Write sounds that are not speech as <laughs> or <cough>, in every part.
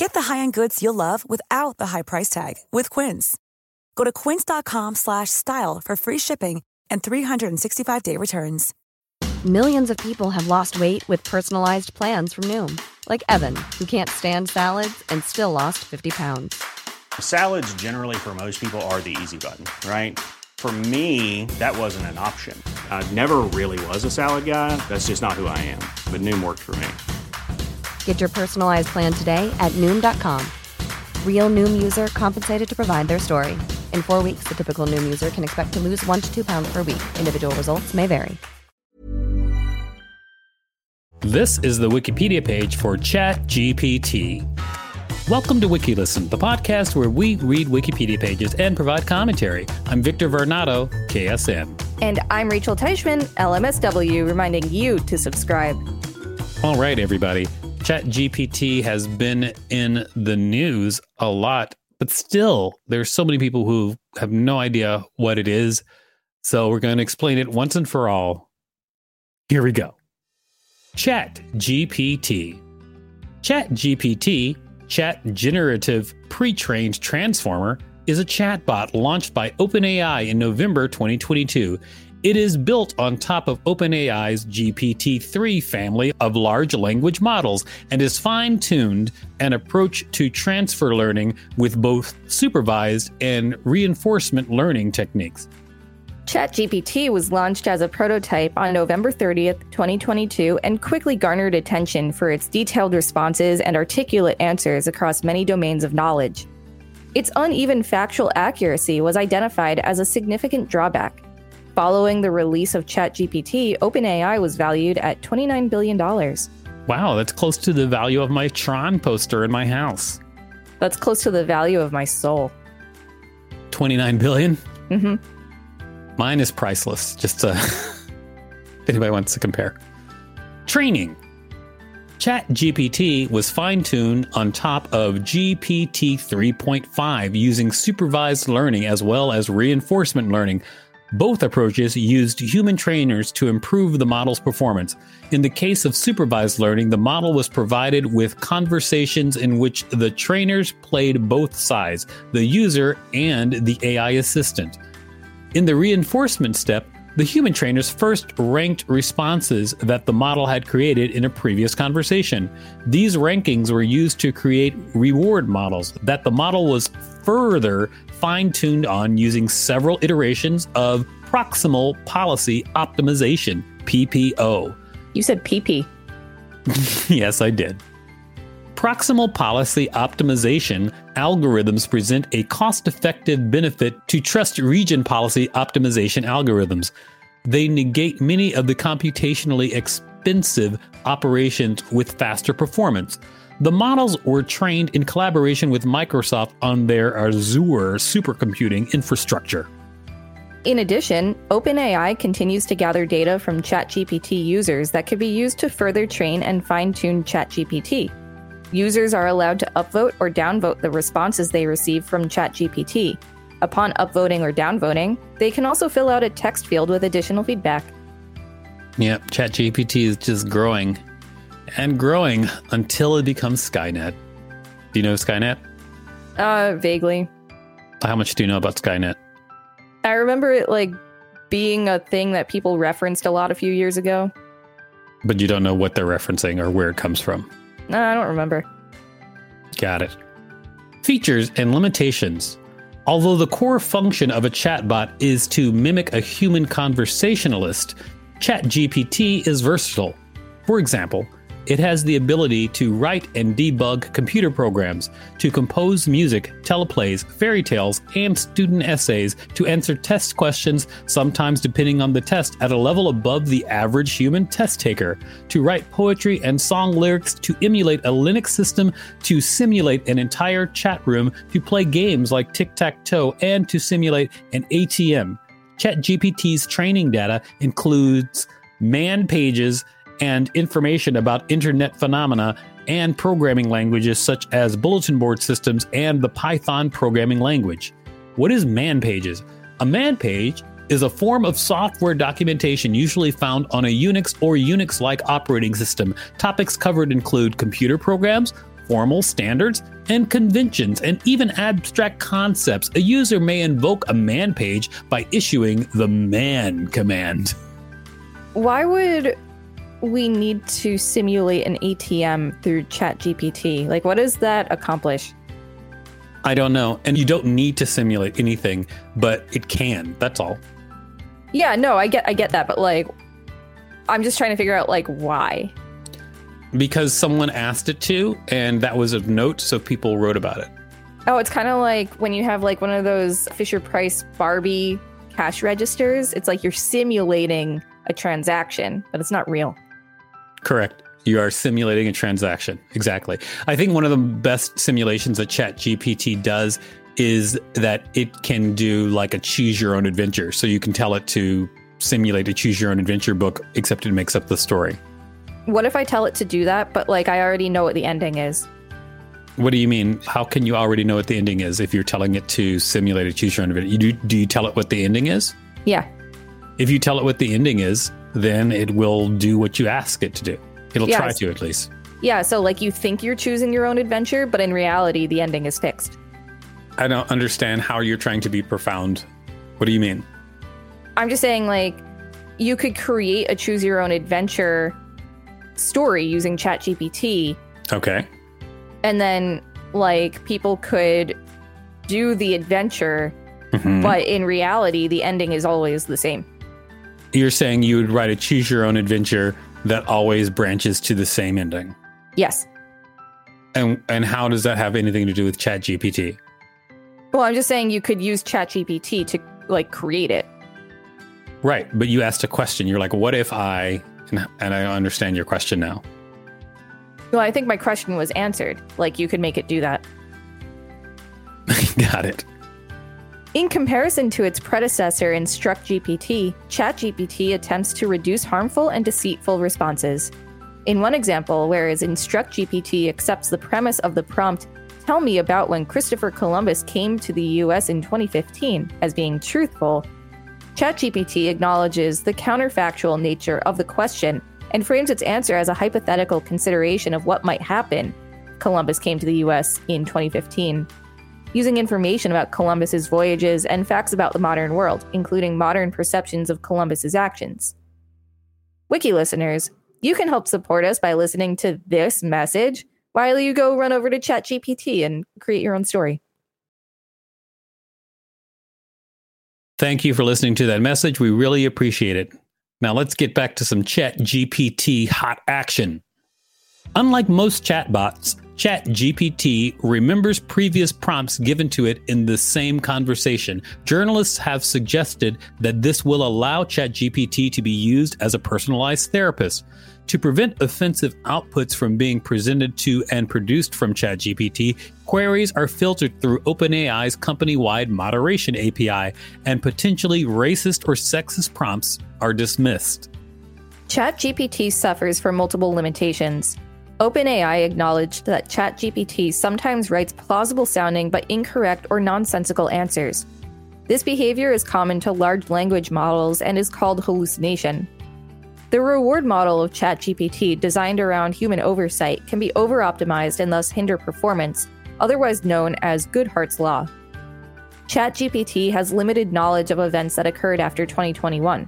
Get the high-end goods you'll love without the high price tag with Quince. Go to quince.com slash style for free shipping and 365-day returns. Millions of people have lost weight with personalized plans from Noom. Like Evan, who can't stand salads and still lost 50 pounds. Salads generally for most people are the easy button, right? For me, that wasn't an option. I never really was a salad guy. That's just not who I am. But Noom worked for me. Get your personalized plan today at Noom.com. Real Noom user compensated to provide their story. In four weeks, the typical Noom user can expect to lose one to two pounds per week. Individual results may vary. This is the Wikipedia page for ChatGPT. Welcome to WikiListen, the podcast where we read Wikipedia pages and provide commentary. I'm Victor Varnado, KSN. And I'm Rachel Teichman, LMSW, reminding you to subscribe. All right, everybody. ChatGPT has been in the news a lot, but still, there's so many people who have no idea what it is. So we're going to explain it once and for all. Here we go. ChatGPT. ChatGPT, Chat Generative Pre-trained Transformer, is a chatbot launched by OpenAI in November 2022 it is built on top of OpenAI's GPT 3 family of large language models and is fine tuned an approach to transfer learning with both supervised and reinforcement learning techniques. ChatGPT was launched as a prototype on November 30th, 2022, and quickly garnered attention for its detailed responses and articulate answers across many domains of knowledge. Its uneven factual accuracy was identified as a significant drawback. Following the release of ChatGPT, OpenAI was valued at $29 billion. Wow, that's close to the value of my Tron poster in my house. That's close to the value of my soul. 29 billion? Mm-hmm. Mine is priceless, just to, <laughs> if anybody wants to compare. Training. ChatGPT was fine tuned on top of GPT 3.5 using supervised learning as well as reinforcement learning both approaches used human trainers to improve the model's performance. In the case of supervised learning, the model was provided with conversations in which the trainers played both sides, the user and the AI assistant. In the reinforcement step, the human trainers first ranked responses that the model had created in a previous conversation. These rankings were used to create reward models that the model was further fine tuned on using several iterations of proximal policy optimization, PPO. You said PP. <laughs> yes, I did. Proximal policy optimization algorithms present a cost effective benefit to trust region policy optimization algorithms. They negate many of the computationally expensive operations with faster performance. The models were trained in collaboration with Microsoft on their Azure supercomputing infrastructure. In addition, OpenAI continues to gather data from ChatGPT users that could be used to further train and fine tune ChatGPT. Users are allowed to upvote or downvote the responses they receive from ChatGPT. Upon upvoting or downvoting, they can also fill out a text field with additional feedback. Yep, ChatGPT is just growing and growing until it becomes Skynet. Do you know Skynet? Uh, vaguely. How much do you know about Skynet? I remember it like being a thing that people referenced a lot a few years ago. But you don't know what they're referencing or where it comes from. No, I don't remember. Got it. Features and limitations. Although the core function of a chatbot is to mimic a human conversationalist, ChatGPT is versatile. For example, it has the ability to write and debug computer programs, to compose music, teleplays, fairy tales, and student essays, to answer test questions, sometimes depending on the test, at a level above the average human test taker, to write poetry and song lyrics, to emulate a Linux system, to simulate an entire chat room, to play games like tic tac toe, and to simulate an ATM. ChatGPT's training data includes man pages and information about internet phenomena and programming languages such as bulletin board systems and the Python programming language. What is man pages? A man page is a form of software documentation usually found on a Unix or Unix like operating system. Topics covered include computer programs, formal standards, and conventions, and even abstract concepts. A user may invoke a man page by issuing the man command. Why would we need to simulate an ATM through ChatGPT? Like, what does that accomplish? I don't know. And you don't need to simulate anything, but it can. That's all. Yeah, no, I get I get that, but like I'm just trying to figure out like why. Because someone asked it to, and that was of note, so people wrote about it. Oh, it's kind of like when you have like one of those Fisher Price Barbie cash registers. It's like you're simulating a transaction, but it's not real. Correct. You are simulating a transaction. Exactly. I think one of the best simulations that ChatGPT does is that it can do like a choose your own adventure. So you can tell it to simulate a choose your own adventure book, except it makes up the story. What if I tell it to do that, but like I already know what the ending is? What do you mean? How can you already know what the ending is if you're telling it to simulate a choose your own adventure? You do, do you tell it what the ending is? Yeah. If you tell it what the ending is, then it will do what you ask it to do. It'll Yes. try to at least. Yeah, so like you think you're choosing your own adventure, but in reality, the ending is fixed. I don't understand how you're trying to be profound. What do you mean? I'm just saying, like, you could create a choose your own adventure story using ChatGPT, Okay. and then, like, people could do the adventure, Mhm. but in reality, the ending is always the same. You're saying you would write a choose your own adventure that always branches to the same ending. Yes. And and how does that have anything to do with ChatGPT? Well, I'm just saying you could use ChatGPT to, like, create it. Right, but you asked a question. You're like, "What if I?" And, and I understand your question now. Well, I think my question was answered. Like, you could make it do that. <laughs> Got it. In comparison to its predecessor, InstructGPT, ChatGPT attempts to reduce harmful and deceitful responses. In one example, whereas InstructGPT accepts the premise of the prompt, Tell me about when Christopher Columbus came to the US in 2015, as being truthful, ChatGPT acknowledges the counterfactual nature of the question and frames its answer as a hypothetical consideration of what might happen Columbus came to the US in 2015 using information about Columbus's voyages and facts about the modern world, including modern perceptions of Columbus's actions. Wiki listeners, you can help support us by listening to this message while you go run over to ChatGPT and create your own story. Thank you for listening to that message. We really appreciate it. Now let's get back to some ChatGPT hot action. Unlike most chatbots, ChatGPT remembers previous prompts given to it in the same conversation. Journalists have suggested that this will allow ChatGPT to be used as a personalized therapist. To prevent offensive outputs from being presented to and produced from ChatGPT, queries are filtered through OpenAI's company wide moderation API, and potentially racist or sexist prompts are dismissed. ChatGPT suffers from multiple limitations. OpenAI acknowledged that ChatGPT sometimes writes plausible sounding but incorrect or nonsensical answers. This behavior is common to large language models and is called hallucination. The reward model of ChatGPT, designed around human oversight, can be over optimized and thus hinder performance, otherwise known as Goodhart's Law. ChatGPT has limited knowledge of events that occurred after 2021.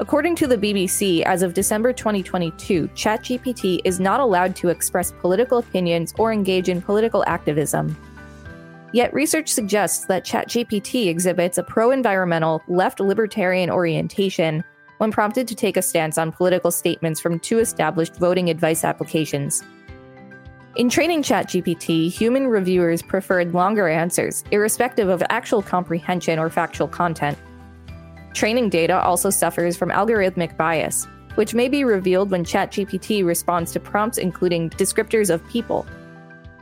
According to the BBC, as of December 2022, ChatGPT is not allowed to express political opinions or engage in political activism. Yet research suggests that ChatGPT exhibits a pro environmental, left libertarian orientation when prompted to take a stance on political statements from two established voting advice applications. In training ChatGPT, human reviewers preferred longer answers, irrespective of actual comprehension or factual content. Training data also suffers from algorithmic bias, which may be revealed when ChatGPT responds to prompts including descriptors of people,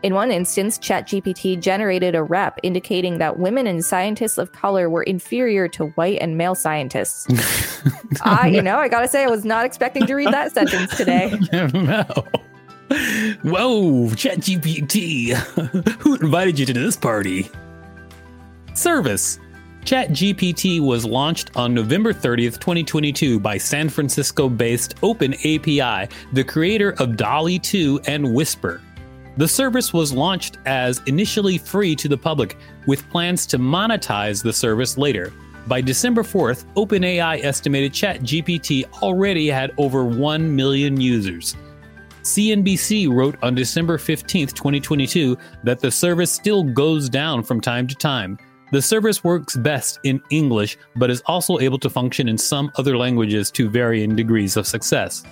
in one instance, ChatGPT generated a rep indicating that women and scientists of color were inferior to white and male scientists. <laughs> I, you know, I gotta say, I was not expecting to read that sentence today. <laughs> no. Whoa, ChatGPT. <laughs> Who invited you to this party? Service. ChatGPT was launched on November 30th, 2022 by San Francisco based OpenAPI, the creator of DALL-E 2 and Whisper. The service was launched as initially free to the public, with plans to monetize the service later. By December 4th, OpenAI estimated ChatGPT already had over 1 million users. CNBC wrote on December 15, 2022, that the service still goes down from time to time. The service works best in English, but is also able to function in some other languages to varying degrees of success.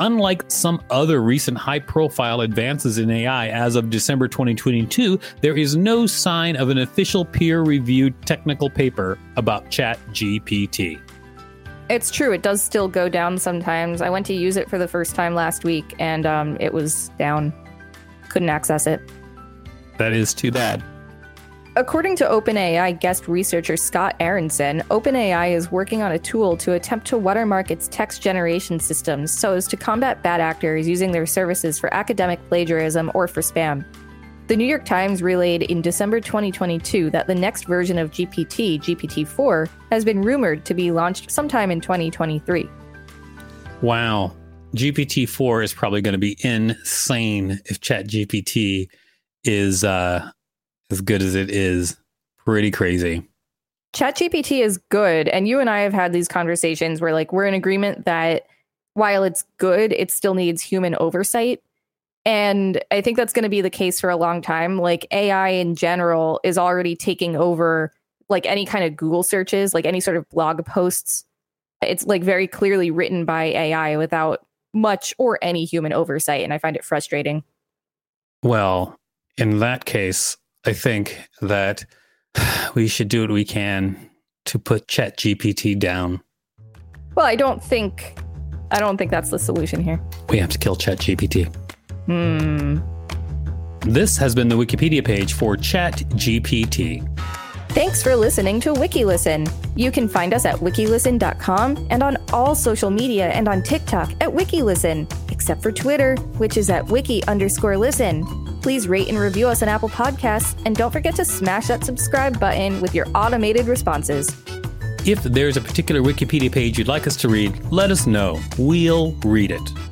Unlike some other recent high profile advances in AI as of December 2022, there is no sign of an official peer reviewed technical paper about ChatGPT. It's true, it does still go down sometimes. I went to use it for the first time last week and um, it was down. Couldn't access it. That is too bad. According to OpenAI guest researcher Scott Aaronson, OpenAI is working on a tool to attempt to watermark its text generation systems so as to combat bad actors using their services for academic plagiarism or for spam. The New York Times relayed in December 2022 that the next version of GPT, GPT 4, has been rumored to be launched sometime in 2023. Wow. GPT 4 is probably going to be insane if ChatGPT is uh, as good as it is. Pretty crazy. ChatGPT is good. And you and I have had these conversations where, like, we're in agreement that while it's good, it still needs human oversight. And I think that's going to be the case for a long time. Like, AI in general is already taking over, like, any kind of Google searches, like any sort of blog posts. It's like very clearly written by AI without much or any human oversight. And I find it frustrating. Well, in that case, I think that <sighs> we should do what we can to put Chat GPT down. Well, I don't think I don't think that's the solution here. We have to kill Chat GPT. Hmm. This has been the Wikipedia page for Chat GPT. Thanks for listening to WikiListen. You can find us at wikilisten.com and on all social media and on TikTok at WikiListen, except for Twitter, which is at wiki underscore listen. Please rate and review us on Apple Podcasts, and don't forget to smash that subscribe button with your automated responses. If there's a particular Wikipedia page you'd like us to read, let us know. We'll read it.